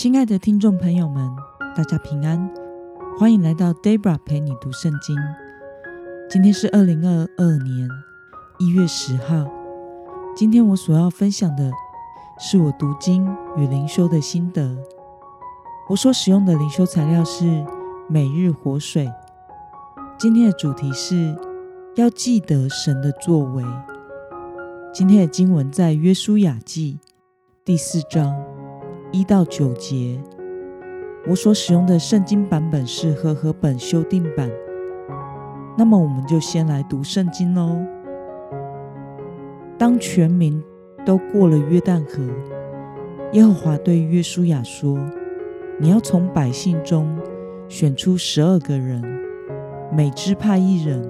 亲爱的听众朋友们，大家平安，欢迎来到 Debra 陪你读圣经。今天是二零二二年一月十号。今天我所要分享的是我读经与灵修的心得。我所使用的灵修材料是每日活水。今天的主题是要记得神的作为。今天的经文在约书亚记第四章一到九节。我所使用的圣经版本是和合本修订版。那么，我们就先来读圣经喽。当全民都过了约旦河，耶和华对约书亚说。你要从百姓中选出十二个人，每支派一人，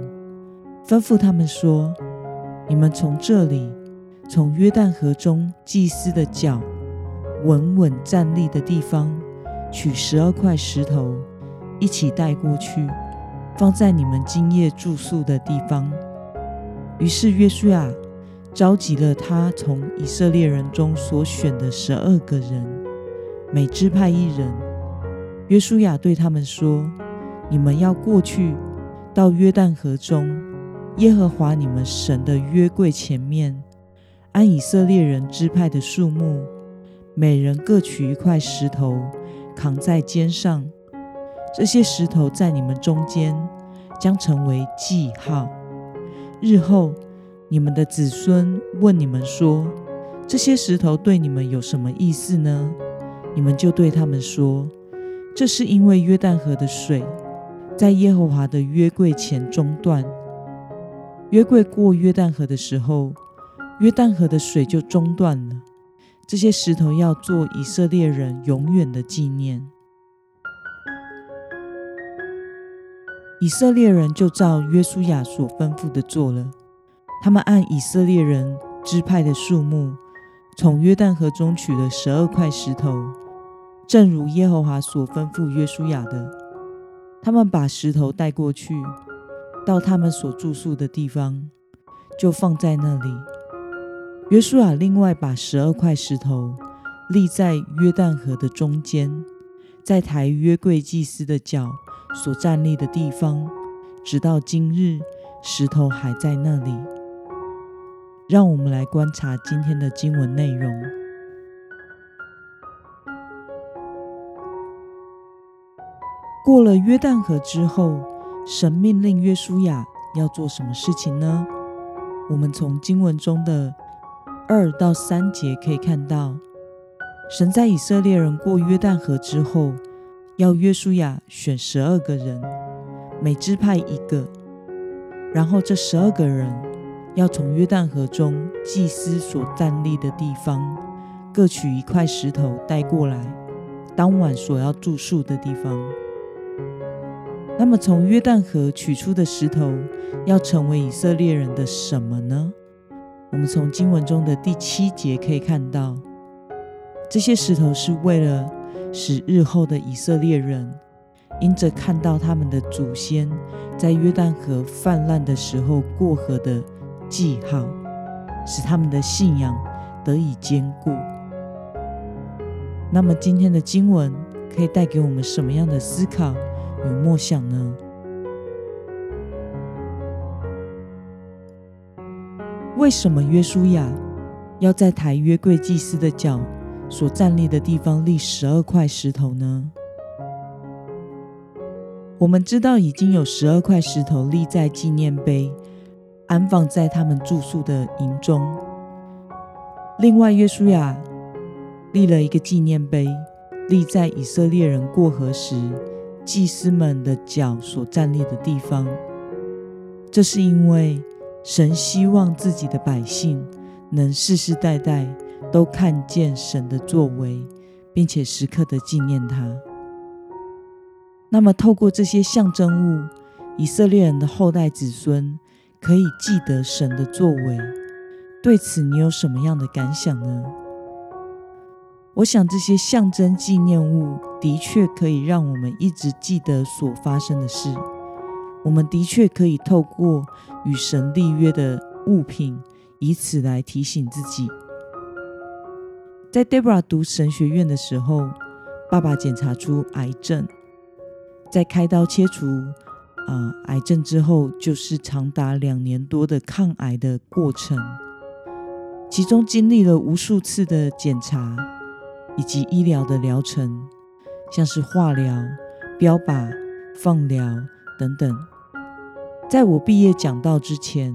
吩咐他们说：“你们从这里，从约旦河中祭司的脚稳稳站立的地方，取十二块石头，一起带过去，放在你们今夜住宿的地方。”于是约书亚召集了他从以色列人中所选的十二个人。每支派一人。约书亚对他们说：“你们要过去，到约旦河中，耶和华你们神的约柜前面，按以色列人支派的数目，每人各取一块石头，扛在肩上。这些石头在你们中间将成为记号。日后你们的子孙问你们说：这些石头对你们有什么意思呢？”你们就对他们说：“这是因为约旦河的水在耶和华的约柜前中断。约柜过约旦河的时候，约旦河的水就中断了。这些石头要做以色列人永远的纪念。以色列人就照约书亚所吩咐的做了。他们按以色列人支派的数目。”从约旦河中取了十二块石头，正如耶和华所吩咐约书亚的。他们把石头带过去，到他们所住宿的地方，就放在那里。约书亚另外把十二块石头立在约旦河的中间，在抬约柜祭司的脚所站立的地方，直到今日，石头还在那里。让我们来观察今天的经文内容。过了约旦河之后，神命令约书亚要做什么事情呢？我们从经文中的二到三节可以看到，神在以色列人过约旦河之后，要约书亚选十二个人，每支派一个，然后这十二个人。要从约旦河中祭司所站立的地方各取一块石头带过来，当晚所要住宿的地方。那么，从约旦河取出的石头要成为以色列人的什么呢？我们从经文中的第七节可以看到，这些石头是为了使日后的以色列人因着看到他们的祖先在约旦河泛滥的时候过河的。记号，使他们的信仰得以坚固。那么，今天的经文可以带给我们什么样的思考与默想呢？为什么约书亚要在抬约柜祭司的脚所站立的地方立十二块石头呢？我们知道已经有十二块石头立在纪念碑。安放在他们住宿的营中。另外，约书亚立了一个纪念碑，立在以色列人过河时祭司们的脚所站立的地方。这是因为神希望自己的百姓能世世代代都看见神的作为，并且时刻的纪念他。那么，透过这些象征物，以色列人的后代子孙。可以记得神的作为，对此你有什么样的感想呢？我想这些象征纪念物的确可以让我们一直记得所发生的事。我们的确可以透过与神立约的物品，以此来提醒自己。在 Debra 读神学院的时候，爸爸检查出癌症，在开刀切除啊癌症之后，就是长达两年多的抗癌的过程，其中经历了无数次的检查以及医疗的疗程，像是化疗、标靶、放疗等等。在我毕业讲道之前，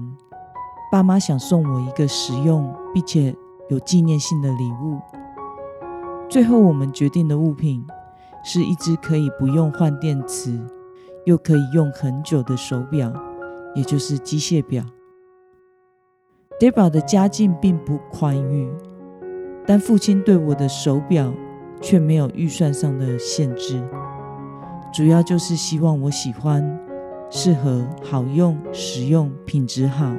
爸妈想送我一个实用并且有纪念性的礼物。最后，我们决定的物品是一只可以不用换电池，又可以用很久的手表，也就是机械表。Debra 的家境并不宽裕，但父亲对我的手表却没有预算上的限制，主要就是希望我喜欢。适合、好用、实用、品质好。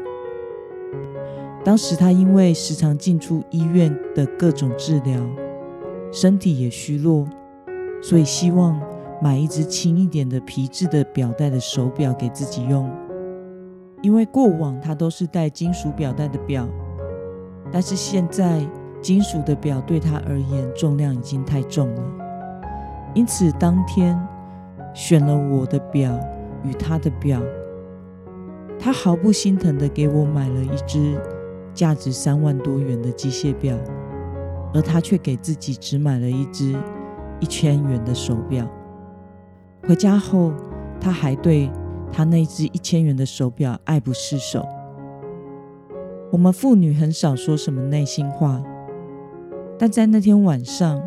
当时他因为时常进出医院的各种治疗，身体也虚弱，所以希望买一只轻一点的皮质的表带的手表给自己用。因为过往他都是戴金属表带的表，但是现在金属的表对他而言重量已经太重了，因此当天选了我的表。与他的表，他毫不心疼的给我买了一只价值三万多元的机械表，而他却给自己只买了一只一千元的手表。回家后，他还对他那只一千元的手表爱不释手。我们父女很少说什么内心话，但在那天晚上，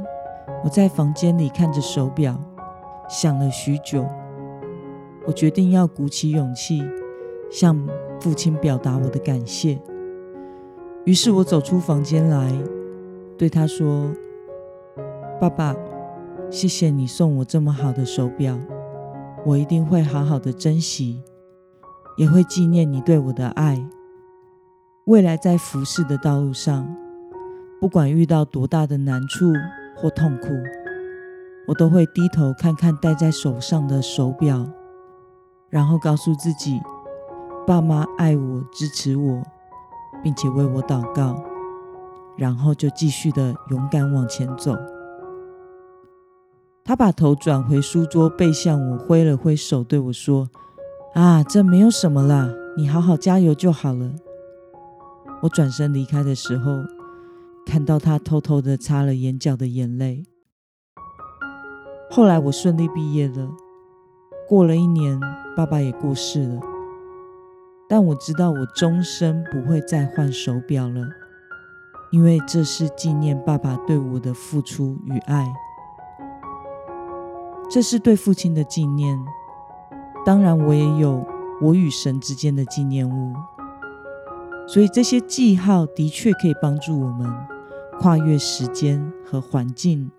我在房间里看着手表，想了许久。我决定要鼓起勇气向父亲表达我的感谢。于是我走出房间来，对他说：“爸爸，谢谢你送我这么好的手表，我一定会好好的珍惜，也会纪念你对我的爱。未来在服侍的道路上，不管遇到多大的难处或痛苦，我都会低头看看戴在手上的手表。”然后告诉自己，爸妈爱我、支持我，并且为我祷告，然后就继续的勇敢往前走。他把头转回书桌，背向我，挥了挥手，对我说：“啊，这没有什么啦，你好好加油就好了。”我转身离开的时候，看到他偷偷的擦了眼角的眼泪。后来我顺利毕业了。过了一年，爸爸也过世了。但我知道，我终身不会再换手表了，因为这是纪念爸爸对我的付出与爱。这是对父亲的纪念。当然，我也有我与神之间的纪念物。所以，这些记号的确可以帮助我们跨越时间和环境，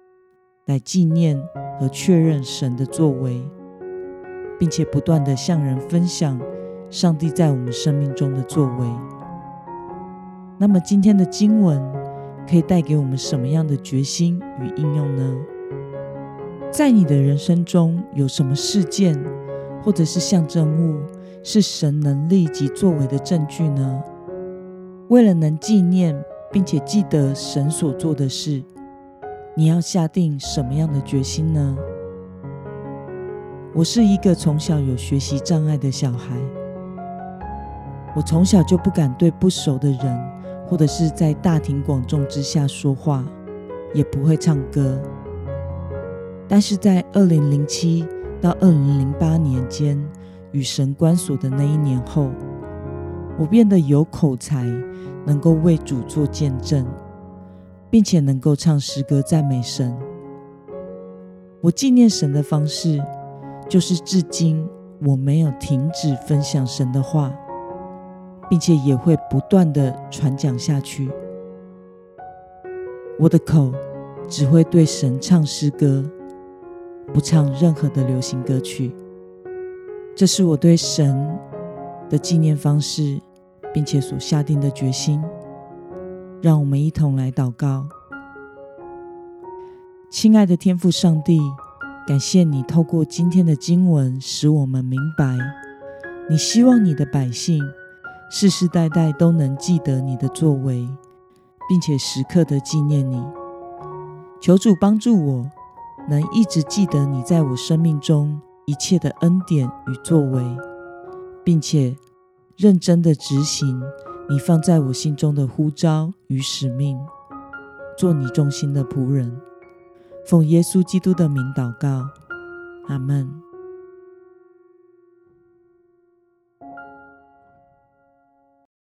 来纪念和确认神的作为。并且不断的向人分享上帝在我们生命中的作为。那么今天的经文可以带给我们什么样的决心与应用呢？在你的人生中有什么事件或者是象征物是神能力及作为的证据呢？为了能纪念并且记得神所做的事，你要下定什么样的决心呢？我是一个从小有学习障碍的小孩，我从小就不敢对不熟的人，或者是在大庭广众之下说话，也不会唱歌。但是在二零零七到二零零八年间与神关锁的那一年后，我变得有口才，能够为主做见证，并且能够唱诗歌赞美神。我纪念神的方式。就是至今我没有停止分享神的话，并且也会不断的传讲下去。我的口只会对神唱诗歌，不唱任何的流行歌曲。这是我对神的纪念方式，并且所下定的决心。让我们一同来祷告，亲爱的天父上帝。感谢你透过今天的经文使我们明白你希望你的百姓世世代代都能记得你的作为并且时刻的纪念你。求主帮助我能一直记得你在我生命中一切的恩典与作为并且认真的执行你放在我心中的呼召与使命做你忠心的仆人。奉耶稣基督的名祷告。阿门。